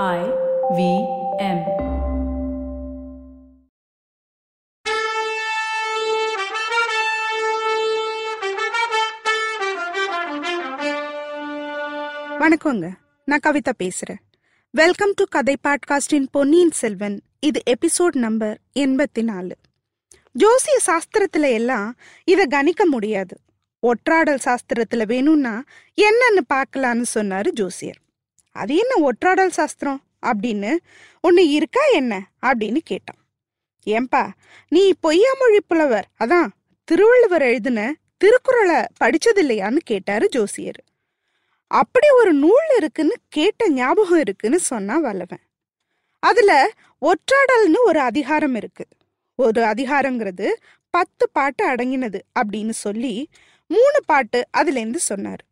I V M. வணக்கங்க. நான் கவிதா பேசுறேன். வெல்கம் டு கதை பாட்காஸ்டின் பொன்னியின் செல்வன் இது எபிசோட் நம்பர் எண்பத்தி நாலு ஜோசிய சாஸ்திரத்துல எல்லாம் இத கணிக்க முடியாது. ஒற்றாடல் சாஸ்திரத்துல வேணும்னா என்னன்னு பார்க்கலான்னு சொன்னாரு ஜோசியர். அது என்ன ஒற்றாடல் சாஸ்திரம் அப்படின்னு? ஒன்று இருக்கா என்ன? அப்படின்னு கேட்டான். ஏன்பா நீ பொய்யாமொழி புலவர். அதான் திருவள்ளுவர் எழுதின திருக்குறளை படிச்சதில்லையான்னு கேட்டாரு ஜோசியர். அப்படி ஒரு நூல் இருக்குன்னு கேட்ட ஞாபகம் இருக்குன்னு சொன்னா வல்லவன். அதுல ஒற்றாடல்னு ஒரு அதிகாரம் இருக்கு. ஒரு அதிகாரங்கிறது பத்து பாட்டு அடங்கினது அப்படின்னு சொல்லி மூணு பாட்டு அதுலேருந்து சொன்னார்.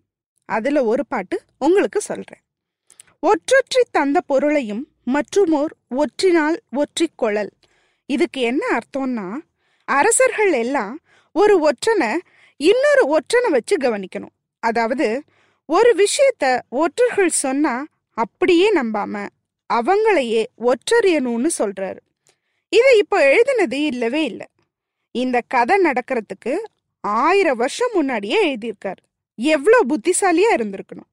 அதில் ஒரு பாட்டு உங்களுக்கு சொல்கிறேன் ஒற்றொற்றி தந்த பொருளையும் மற்றுமோர் ஒற்றினால் ஒற்றிக்கொழல் இதுக்கு என்ன அர்த்தம்னா அரசர்கள் எல்லாம் ஒரு ஒற்றனை இன்னொரு ஒற்றனை வச்சு கவனிக்கணும். அதாவது ஒரு விஷயத்த ஒற்றர்கள் சொன்னா அப்படியே நம்பாம அவங்களையே ஒற்றறியணும்னு சொல்றாரு. இதை இப்போ எழுதினது இல்லவே இல்லை. இந்த கதை நடக்கிறதுக்கு ஆயிரம் வருஷம் முன்னாடியே எழுதியிருக்காரு. எவ்வளோ புத்திசாலியா இருந்திருக்கணும்.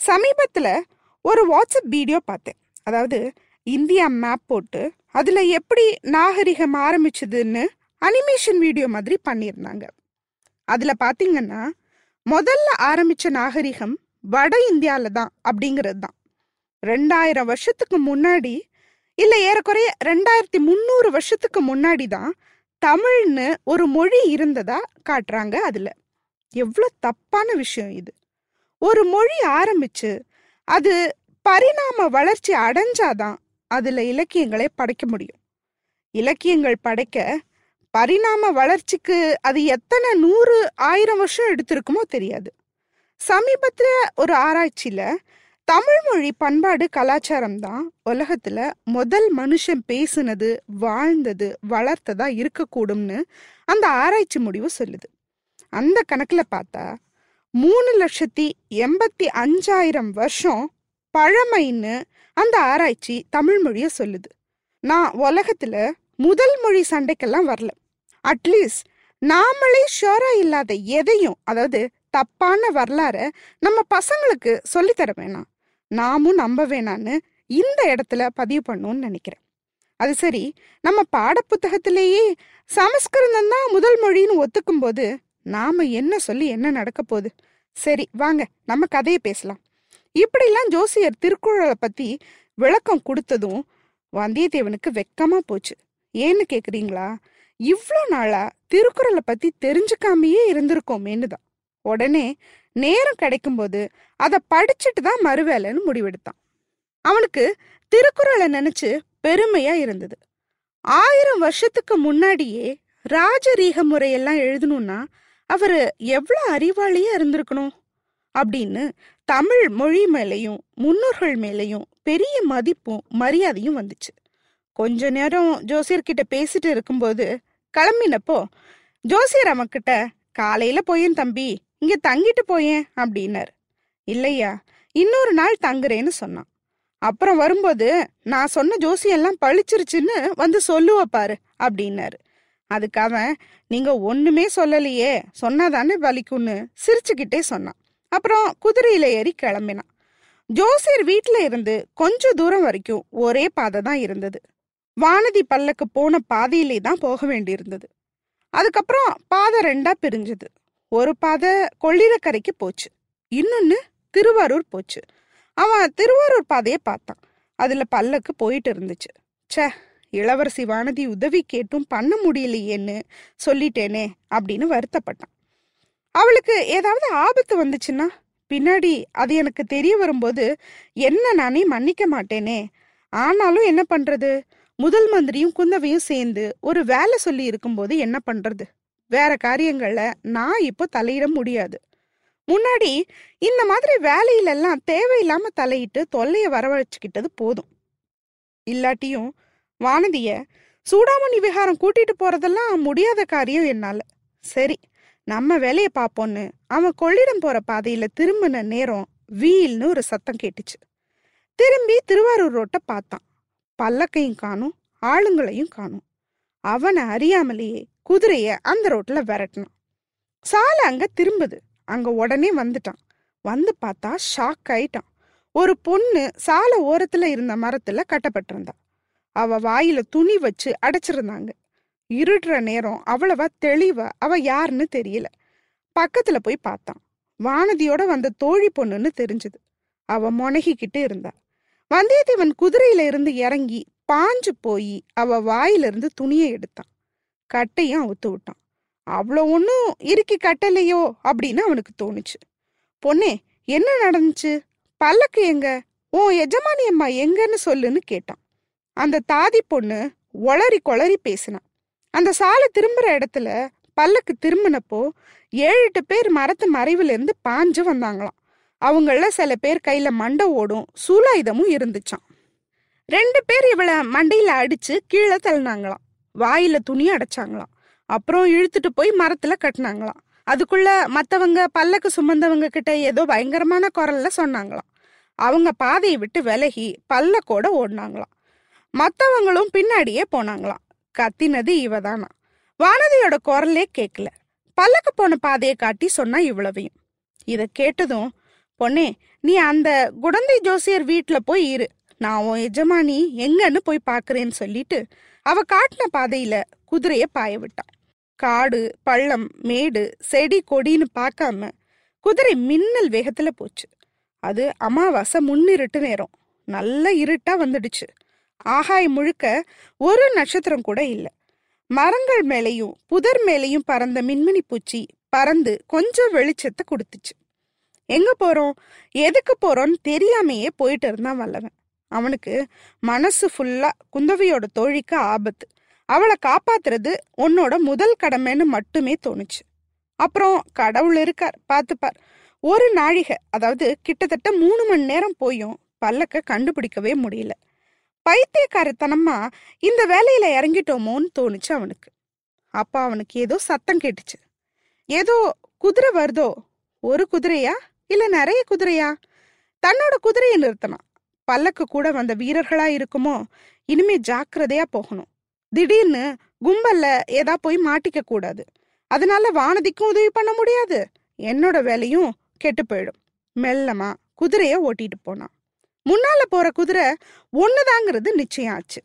சமீபத்துல ஒரு வாட்ஸ்அப் வீடியோ பார்த்தேன். அதாவது இந்தியா மேப் போட்டு அதுல எப்படி நாகரிகம் ஆரம்பிச்சதுன்னு அனிமேஷன் வீடியோ மாதிரி பண்ணியிருந்தாங்க. அதுல பார்த்தீங்கன்னா முதல்ல ஆரம்பிச்ச நாகரிகம் வட இந்தியால தான் அப்படிங்கிறது தான். ரெண்டாயிரம் வருஷத்துக்கு முன்னாடி இல்ல ஏறக்குறைய ரெண்டாயிரத்தி முந்நூறு வருஷத்துக்கு முன்னாடி தான் தமிழ்னு ஒரு மொழி இருந்ததா காட்டுறாங்க அதுல. எவ்வளோ தப்பான விஷயம் இது. ஒரு மொழி ஆரம்பிச்சு அது பரிணாம வளர்ச்சி அடைஞ்சாதான் அதுல இலக்கியங்களை படைக்க முடியும். இலக்கியங்கள் படைக்க பரிணாம வளர்ச்சிக்கு அது எத்தனை நூறு ஆயிரம் வருஷம் எடுத்திருக்குமோ தெரியாது. சமீபத்துல ஒரு ஆராய்ச்சியில தமிழ் மொழி பண்பாடு கலாச்சாரம் தான் உலகத்துல முதல் மனுஷன் பேசுனது வாழ்ந்தது வளர்த்ததா இருக்கக்கூடும்னு அந்த ஆராய்ச்சி முடிவு சொல்லுது. அந்த கணக்குல பார்த்தா மூணு லட்சத்தி எண்பத்தி அஞ்சாயிரம் வருஷம் பழமைன்னு அந்த ஆராய்ச்சி தமிழ் மொழிய சொல்லுது. நான் உலகத்துல முதல் மொழி சண்டைக்கெல்லாம் வரல. அட்லீஸ்ட் நாமளே ஷோரா இல்லாத எதையும் அதாவது தப்பான வரலாற நம்ம பசங்களுக்கு சொல்லித்தர வேணாம். நாமும் நம்ப வேணான்னு இந்த இடத்துல பதிவு பண்ணணும்னு நினைக்கிறேன். அது சரி நம்ம பாடப்புத்தகத்திலேயே சமஸ்கிருதம் தான் முதல் மொழின்னு ஒத்துக்கும் போது நாம என்ன சொல்லி என்ன நடக்க போகுது? சரி வாங்க நம்ம கதையை பேசலாம். இப்படிலாம் ஜோசியர் திருக்குறளை பத்தி விளக்கம் கொடுத்ததும் வந்தியத்தேவனுக்கு வெக்கமா போச்சு. ஏன்னு கேக்குறீங்களா? இவ்வளோ நாளா திருக்குறளை பத்தி தெரிஞ்சுக்காமையே இருந்திருக்கோமேன்னு தான். உடனே நேரம் கிடைக்கும்போது அதை படிச்சுட்டு தான் மறுவேலைன்னு முடிவெடுத்தான். அவனுக்கு திருக்குறளை நினைச்சு பெருமையா இருந்தது. ஆயிரம் வருஷத்துக்கு முன்னாடியே ராஜரீக முறையெல்லாம் எழுதணும்னா அவரு எவ்வளோ அறிவாளியா இருந்திருக்கணும்? அப்படின்னு தமிழ் மொழி மேலையும் முன்னோர்கள் மேலையும் பெரிய மதிப்பும் மரியாதையும் வந்துச்சு. கொஞ்ச நேரம் ஜோசியர்கிட்ட பேசிட்டு இருக்கும்போது கிளம்பினப்போ ஜோசியர் அவன்கிட்ட காலையில போயேன் தம்பி இங்க தங்கிட்டு போயேன் அப்படின்னாரு. இல்லையா இன்னொரு நாள் தங்குறேன்னு சொன்னான். அப்புறம் வரும்போது நான் சொன்ன ஜோசியெல்லாம் பழிச்சிருச்சுன்னு வந்து சொல்லுவ பாரு அப்படின்னாரு. அதுக்கு அவன் நீங்க ஒண்ணுமே சொல்லலையே சொன்னாதானே வலிக்கும்னு சிரிச்சுக்கிட்டே சொன்னான். அப்புறம் குதிரையில ஏறி கிளம்பினான். ஜோசியர் வீட்டுல இருந்து கொஞ்ச தூரம் வரைக்கும் ஒரே பாதை தான் இருந்தது. வானதி பல்லக்கு போன பாதையிலே தான் போக வேண்டியிருந்தது. அதுக்கப்புறம் பாதை ரெண்டா பிரிஞ்சது. ஒரு பாதை கொள்ளிடக்கரைக்கு போச்சு. இன்னொன்னு திருவாரூர் போச்சு. அவன் திருவாரூர் பாதையை பார்த்தான். அதுல பல்லக்கு போயிட்டு இருந்துச்சு. ச்சே இளவரசி வானதி உதவி கேட்டும் பண்ண முடியலையேன்னு சொல்லிட்டேனே அப்படின்னு வருத்தப்பட்டான். அவளுக்கு ஏதாவது ஆபத்து வந்துச்சுன்னா? பின்னாடி அது எனக்கு தெரிய வரும்போது என்ன நானே மன்னிக்க மாட்டேனே. ஆனாலும் என்ன பண்றது? முதல் மந்திரியும் குந்தவையும் சேர்ந்து ஒரு வேலை சொல்லி இருக்கும்போது என்ன பண்றது? வேற காரியங்கள்ல நான் இப்போ தலையிட முடியாது. முன்னாடி இந்த மாதிரி வேலையிலெல்லாம் தேவையில்லாம தலையிட்டு தொல்லையை வரவழைச்சுக்கிட்டது போதும். இல்லாட்டியும் வானதிய சூடாமணி விஹாரம் கூட்டிட்டு போறதெல்லாம் முடியாத காரியம் என்னால. சரி நம்ம வேலைய பாப்போன்னு அவன் கொள்ளிடம் போற பாதையில திரும்பின நேரம் வீல்னு ஒரு சத்தம் கேட்டுச்சு. திரும்பி திருவாரூர் ரோட்டை பார்த்தான். பல்லக்கையும் காணும் ஆளுங்களையும் காணும். அவனை அறியாமலேயே குதிரைய அந்த ரோட்ல விரட்டினான். சாலை அங்க திரும்புது. அங்க உடனே வந்துட்டான். வந்து பார்த்தா ஷாக் ஆயிட்டான். ஒரு பொண்ணு சாலை ஓரத்துல இருந்த மரத்துல கட்டப்பட்டிருந்தா. அவ வாயில துணி வச்சு அடைச்சிருந்தாங்க. இருட்டுற நேரம் அவ்வளவா தெளிவா அவ யாருன்னு தெரியல. பக்கத்துல போய் பார்த்தான் வானதியோட வந்த தோழி பொண்ணுன்னு தெரிஞ்சது. அவ முனகிக்கிட்டு இருந்தா. வந்தியத்தேவன் குதிரையில இருந்து இறங்கி பாஞ்சு போய் அவ வாயிலிருந்து துணியை எடுத்தான் கட்டையும் அவுத்து விட்டான். அவ்வளோ ஒன்றும் இறுக்கி கட்டலையோ? அப்படின்னு அவனுக்கு தோணுச்சு. பொண்ணே என்ன நடந்துச்சு? பல்லக்கு எங்க? உன் எஜமானி அம்மா எங்கன்னு சொல்லுன்னு கேட்டான். அந்த தாதி பொண்ணு ஒளறி கொளறி பேசினான் அந்த சாலை திரும்புற இடத்துல பல்லக்கு திரும்பினப்போ ஏழு எட்டு பேர் மரத்து மறைவுலேருந்து பாஞ்சு வந்தாங்களாம். அவங்கள சில பேர் கையில் மண்டை ஓடும் சூலாயுதமும் இருந்துச்சாம். ரெண்டு பேர் இவளை மண்டையில் அடித்து கீழே தள்ளினாங்களாம். வாயில் துணி அடைச்சாங்களாம். அப்புறம் இழுத்துட்டு போய் மரத்தில் கட்டினாங்களாம். அதுக்குள்ள மற்றவங்க பல்லக்கு சுமந்தவங்க கிட்ட ஏதோ பயங்கரமான குரல்ல சொன்னாங்களாம். அவங்க பாதையை விட்டு விலகி பல்லக்கோட ஓடினாங்களாம். மத்தவங்களும் பின்னாடியே போனாங்களாம். கத்தினது இவதானா? வானதியோட குரலே கேட்கல பல்லக்கு போன பாதையை காட்டி சொன்னா இவ்வளவையும். இத கேட்டதும் பொண்ணே நீ அந்த குடந்தை ஜோசியர் வீட்ல போய் இரு. நான் உன் எஜமானி எங்கன்னு போய் பாக்குறேன்னு சொல்லிட்டு அவ காட்டின பாதையில குதிரைய பாய விட்டான் காடு பள்ளம் மேடு செடி கொடின்னு பார்க்காம குதிரை மின்னல் வேகத்துல போச்சு. அது அமாவாசை முன்னிருட்டு நேரம். நல்ல இருட்டா வந்துடுச்சு. ஆகாயம் முழுக்க ஒரு நட்சத்திரம் கூட இல்லை. மரங்கள் மேலேயும் புதர் மேலேயும் பறந்த மின்மினி பூச்சி பறந்து கொஞ்சம் வெளிச்சத்தை கொடுத்துச்சு. எங்க போறோம்? எதுக்கு போறோம்னு தெரியாமையே போயிட்டு இருந்தான் வல்லவன். அவனுக்கு மனசு ஃபுல்லா குந்தவையோட தோழிக்கு ஆபத்து. அவளை காப்பாத்துறது உன்னோட முதல் கடமைன்னு மட்டுமே தோணுச்சு. அப்புறம் கடவுள் இருக்கார் பார்த்துப்பார். ஒரு நாழிகை அதாவது கிட்டத்தட்ட மூணு மணி நேரம் போயும் பல்லக்க கண்டுபிடிக்கவே முடியல. பைத்தியக்காரத்தனமா இந்த வேலையில இறங்கிட்டோமோன்னு தோணுச்சு அவனுக்கு. அப்பா அவனுக்கு ஏதோ சத்தம் கேட்டுச்சு. ஏதோ குதிரை வருதோ? ஒரு குதிரையா? இல்ல நிறைய குதிரையா? தன்னோட குதிரையை நிறுத்தினான் பல்லக்கு கூட வந்த வீரர்களா இருக்குமோ? இனிமே ஜாக்கிரதையா போகணும். திடீர்னு கும்பல்ல ஏதா போய் மாட்டிக்க கூடாது. அதனால வானதிக்கும் உதவி பண்ண முடியாது. என்னோட வேலையும் கெட்டு போயிடும். மெல்லமா குதிரைய ஓட்டிட்டு போனான். முன்னால போற குதிரை ஒண்ணுதாங்கிறது நிச்சயம் ஆச்சு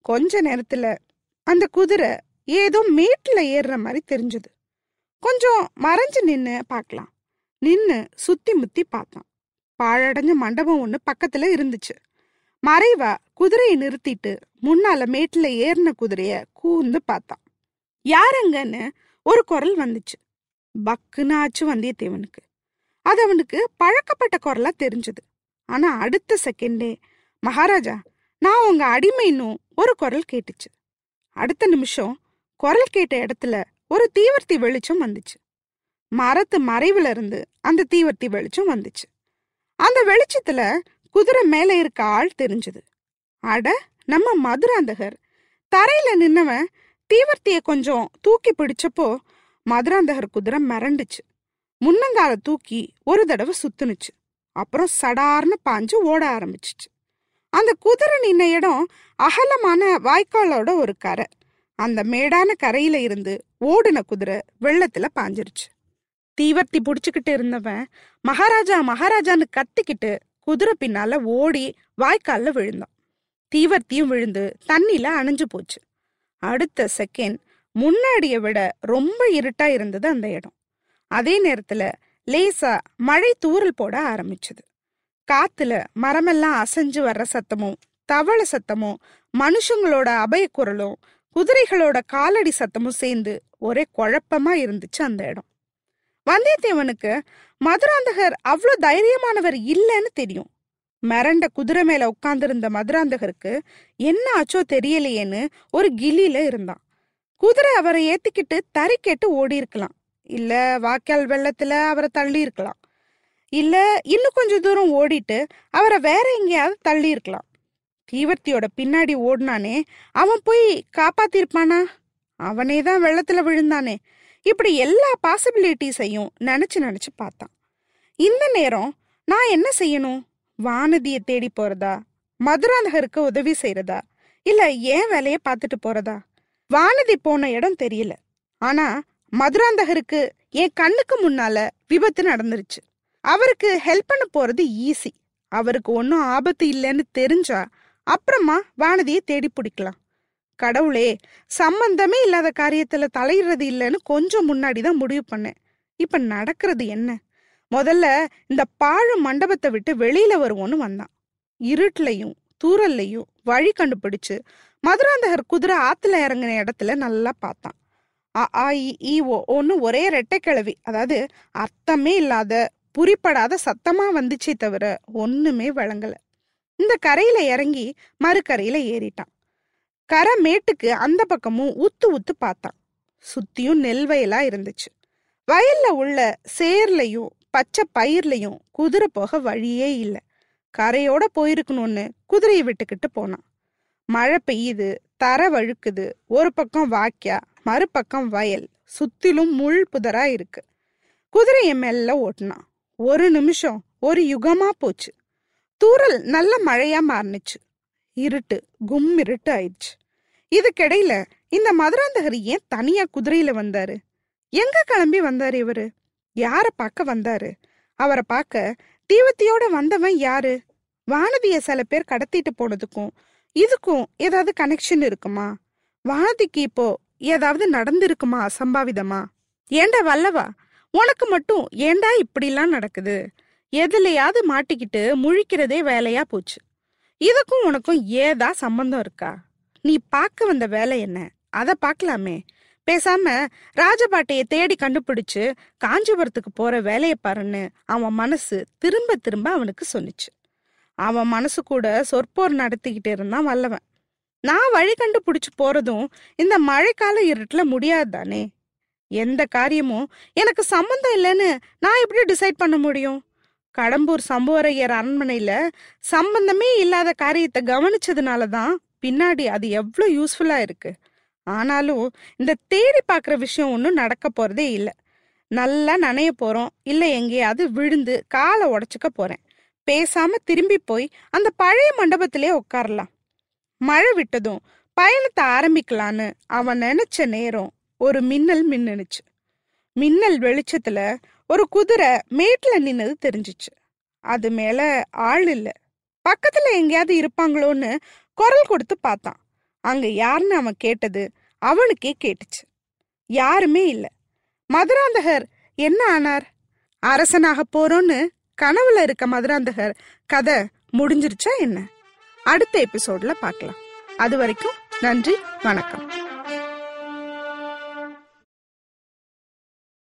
கொஞ்ச நேரத்துல அந்த குதிரை ஏதோ மேட்டுல ஏறுற மாதிரி தெரிஞ்சது. கொஞ்சம் மறைஞ்சு நின்னு பார்க்கலாம். நின்னு சுத்தி முத்தி பார்த்தான் பாழடைஞ்ச மண்டபம் ஒன்று பக்கத்துல இருந்துச்சு. மறைவா குதிரையை நிறுத்திட்டு முன்னால மேட்டுல ஏறின குதிரைய கூந்து பார்த்தான் யாரங்கன்னு ஒரு குரல் வந்துச்சு. பக்குன்னு ஆச்சு வந்தியத்தேவனுக்கு. அது அவனுக்கு பழக்கப்பட்ட குரலா தெரிஞ்சது. ஆனா அடுத்த செகண்டே மகாராஜா நான் உங்க அடிமைன்னு ஒரு குரல் கேட்டுச்சு. அடுத்த நிமிஷம் குரல் கேட்ட இடத்துல ஒரு தீவர்த்தி வெளிச்சம் வந்துச்சு. மரத்து மறைவுல இருந்து அந்த தீவர்த்தி வெளிச்சம் வந்துச்சு. அந்த வெளிச்சத்துல குதிரை மேல இருக்க ஆள் தெரிஞ்சது. அட நம்ம மதுராந்தகர். தரையில நின்னவன் தீவர்த்திய கொஞ்சம் தூக்கி பிடிச்சப்போ மதுராந்தகர் குதிரை மிரண்டுச்சு. முன்னங்கால தூக்கி ஒரு தடவை சுத்துனுச்சு. அப்புறம் சடார்னு பாஞ்சு ஓட ஆரம்பிச்சிச்சு. அந்த குதிரை நின்ன இடம் அகலமான வாய்க்காலோட ஒரு கரை. அந்த மேடான கரையில இருந்து ஓடின குதிரை வெள்ளத்துல பாஞ்சிருச்சு. தீவர்த்தி புடிச்சுக்கிட்டு இருந்தவன் மகாராஜா மகாராஜான்னு கத்திக்கிட்டு குதிரை பின்னால ஓடி வாய்க்கால்ல விழுந்தான். தீவர்த்தியும் விழுந்து தண்ணில அணைஞ்சு போச்சு. அடுத்த செகண்ட் முன்னாடியை விட ரொம்ப இருட்டா இருந்தது அந்த இடம். அதே நேரத்துல லேசா மழை தூறல் போட ஆரம்பிச்சது. காத்துல மரமெல்லாம் அசைஞ்சு வர்ற சத்தமும் தவள சத்தமும் மனுஷங்களோட அபயக்குரலும் குதிரைகளோட காலடி சத்தமும் சேர்ந்து ஒரே குழப்பமா இருந்துச்சு அந்த இடம். வந்தியத்தேவனுக்கு மதுராந்தகர் அவ்வளோ தைரியமானவர் இல்லைன்னு தெரியும். மிரண்ட குதிரை மேல உட்கார்ந்திருந்த மதுராந்தகருக்கு என்ன ஆச்சோ தெரியலையேன்னு ஒரு கிலியில இருந்தான். குதிரை அவரை ஏத்திக்கிட்டு தறி கேட்டு ஓடி இருக்கலாம் இல்ல வாய்க்கால் வெள்ளத்துல அவரை தள்ளி இருக்கலாம். இல்ல இன்னும் கொஞ்சம் தூரம் ஓடிட்டு அவரை வேற எங்கேயாவது தள்ளி இருக்கலாம். தீவர்த்தியோட பின்னாடி ஓடினானே அவன் போய் காப்பாத்திருப்பானா? அவனே தான் வெள்ளத்துல விழுந்தானே. இப்படி எல்லா பாசிபிலிட்டிஸையும் நினைச்சு நினைச்சு பார்த்தான். இந்த நேரம் நான் என்ன செய்யணும்? வானதியை தேடி போறதா? மதுராந்தகருக்கு உதவி செய்யறதா இல்ல ஏன் வேலையை பார்த்துட்டு போறதா? வானதி போன இடம் தெரியல. ஆனா மதுராந்தகருக்கு என் கண்ணுக்கு முன்னால விபத்து நடந்துருச்சு. அவருக்கு ஹெல்ப் பண்ண போறது ஈஸி அவருக்கு ஒன்றும் ஆபத்து இல்லைன்னு தெரிஞ்சா அப்புறமா வானதியை தேடி பிடிக்கலாம். கடவுளே சம்பந்தமே இல்லாத காரியத்துல தலையிடுறது இல்லைன்னு கொஞ்சம் முன்னாடி தான் முடிவு பண்ணேன். இப்ப நடக்கிறது என்ன? முதல்ல இந்த பாழ மண்டபத்தை விட்டு வெளியில வருவோன்னு வந்தான். இருட்டுலையும் தூரல்லையும் வழி கண்டுபிடிச்சு மதுராந்தகர் குதிரை ஆத்துல இறங்கின இடத்துல நல்லா பார்த்தான். அ ஆ இ, ஓ ஒன்னு ஒரே ரெட்டை கிளவி அதாவது அர்த்தமே இல்லாத புரிப்படாத சத்தமா வந்துச்சே தவிர ஒண்ணுமே வழங்கல இந்த கரையில இறங்கி மறுக்கரையில ஏறிட்டான். கரை மேட்டுக்கு அந்த பக்கமும் உத்து உத்து பார்த்தான். சுத்தியும் நெல் வயலா இருந்துச்சு. வயல்ல உள்ள சேர்லையும் பச்சை பயிர்லையும் குதிரை போக வழியே இல்லை. கரையோட போயிருக்கணும்னு குதிரையை விட்டுக்கிட்டு போனான். மழை பெய்யுது தர வழுக்குது ஒரு பக்கம் வாக்கியா மறுபக்கம் வயல் சுத்திலும் முள் புதரா இருக்கு. குதிரையை மெல்ல ஓட்டினான் ஒரு நிமிஷம் ஒரு யுகமா போச்சு. தூரல் நல்ல மழையா மாறுனுச்சு. இருட்டு கும் இருட்டு ஆயிடுச்சு. இதுக்கிடையில இந்த மதுராந்தகர் ஏன் தனியா குதிரையில வந்தாரு? எங்க கிளம்பி வந்தாரு இவரு? யார பார்க்க வந்தாரு? அவரை பார்க்க தீவத்தியோட வந்தவன் யாரு? வானதிய சில பேர் கடத்திட்டு போனதுக்கும் இதுக்கும் ஏதாவது கனெக்ஷன் இருக்குமா? வானதிக்கு இப்போ ஏதாவது நடந்திருக்குமா அசம்பாவிதமா? ஏண்டா வல்லவா? உனக்கு மட்டும் ஏண்டா இப்படிலாம் நடக்குது? எதுலயாவது மாட்டிக்கிட்டு முழிக்கிறதே வேலையா போச்சு. இதுக்கும் உனக்கும் ஏதா சம்பந்தம் இருக்கா? நீ பார்க்க வந்த வேலை என்ன? அத பார்க்கலாமே. பேசாம ராஜபாட்டைய தேடி கண்டுபிடிச்சு காஞ்சிபுரத்துக்கு போற வேலையை பாருன்னு அவன் மனசு திரும்ப திரும்ப அவனுக்கு சொன்னிச்சு. அவன் மனசு கூட சொற்போர் நடத்திக்கிட்டு இருந்தான் வல்லவன். நான் வழி கண்டுபிடிச்சு போறதும் இந்த மழைக்கால இருட்டில் முடியாது தானே எந்த காரியமும் எனக்கு சம்மந்தம் இல்லைன்னு நான் எப்படி டிசைட் பண்ண முடியும்? கடம்பூர் சம்புவரையர் அரண்மனையில சம்பந்தமே இல்லாத காரியத்தை கவனிச்சதுனால தான் பின்னாடி அது எவ்வளோ யூஸ்ஃபுல்லா இருக்கு. ஆனாலும் இந்த தேடி பார்க்குற விஷயம் ஒன்றும் நடக்க போறதே இல்லை. நல்லா நனைய போறோம். இல்லை எங்கேயாவது விழுந்து காலை உடச்சிக்க போறேன். பேசாம திரும்பி போய் அந்த பழைய மண்டபத்திலே உட்காரலாம். மழை விட்டதும் பயணத்தை ஆரம்பிக்கலான்னு அவன் நினைச்ச நேரம் ஒரு மின்னல் மின்னுச்சு மின்னல் வெளிச்சத்துல ஒரு குதிரை மேட்ல நின்னது தெரிஞ்சிச்சு. அது மேல ஆள் இல்ல. பக்கத்துல எங்கேயாவது இருப்பாங்களோன்னு குரல் கொடுத்து பார்த்தான். அங்க யாருன்னு அவன் கேட்டது அவனுக்கே கேட்டுச்சு. யாருமே இல்ல. மதுராந்தகர் என்ன ஆனார்? அரசனாக போறோன்னு கனவுல இருக்க மதுராந்தகர் கதை முடிஞ்சிருச்சா என்ன? அடுத்த எபிசோட்ல பார்க்கலாம். அது வரைக்கும் நன்றி வணக்கம்.